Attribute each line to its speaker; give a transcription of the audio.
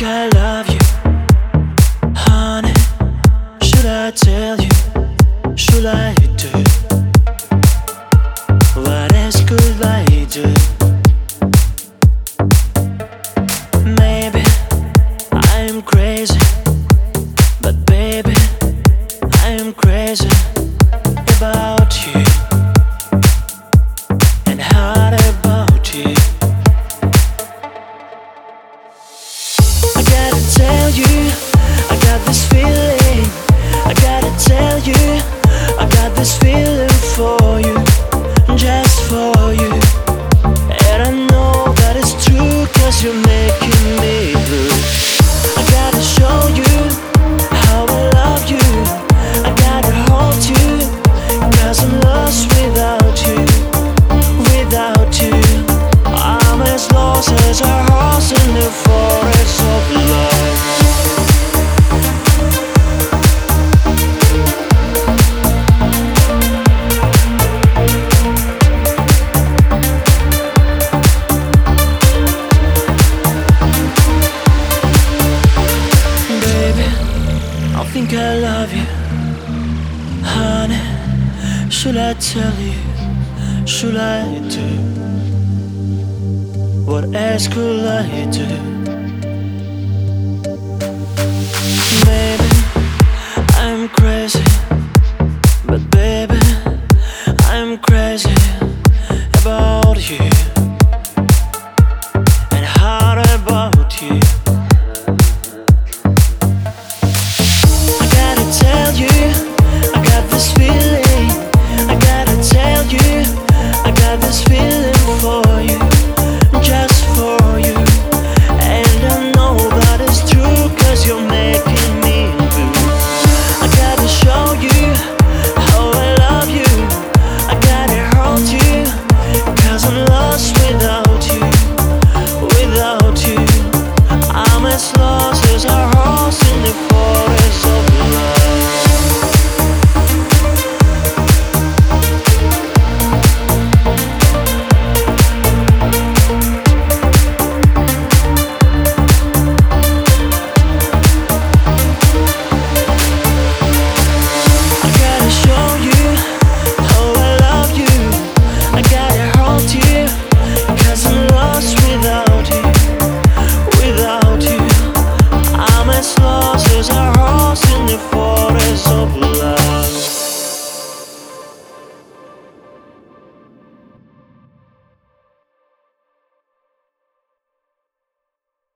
Speaker 1: color. tell you, I got this feeling. I gotta tell you, I got this feeling for you, just for you. And I know that it's true, you're making me blue. I gotta show you how I love you. I gotta hold you, I'm lost without you. Without you, I'm as lost as I. love you. Honey, should I tell you? Should I do? What else could I do? Maybe I'm crazy, but baby, I'm crazy about you this feeling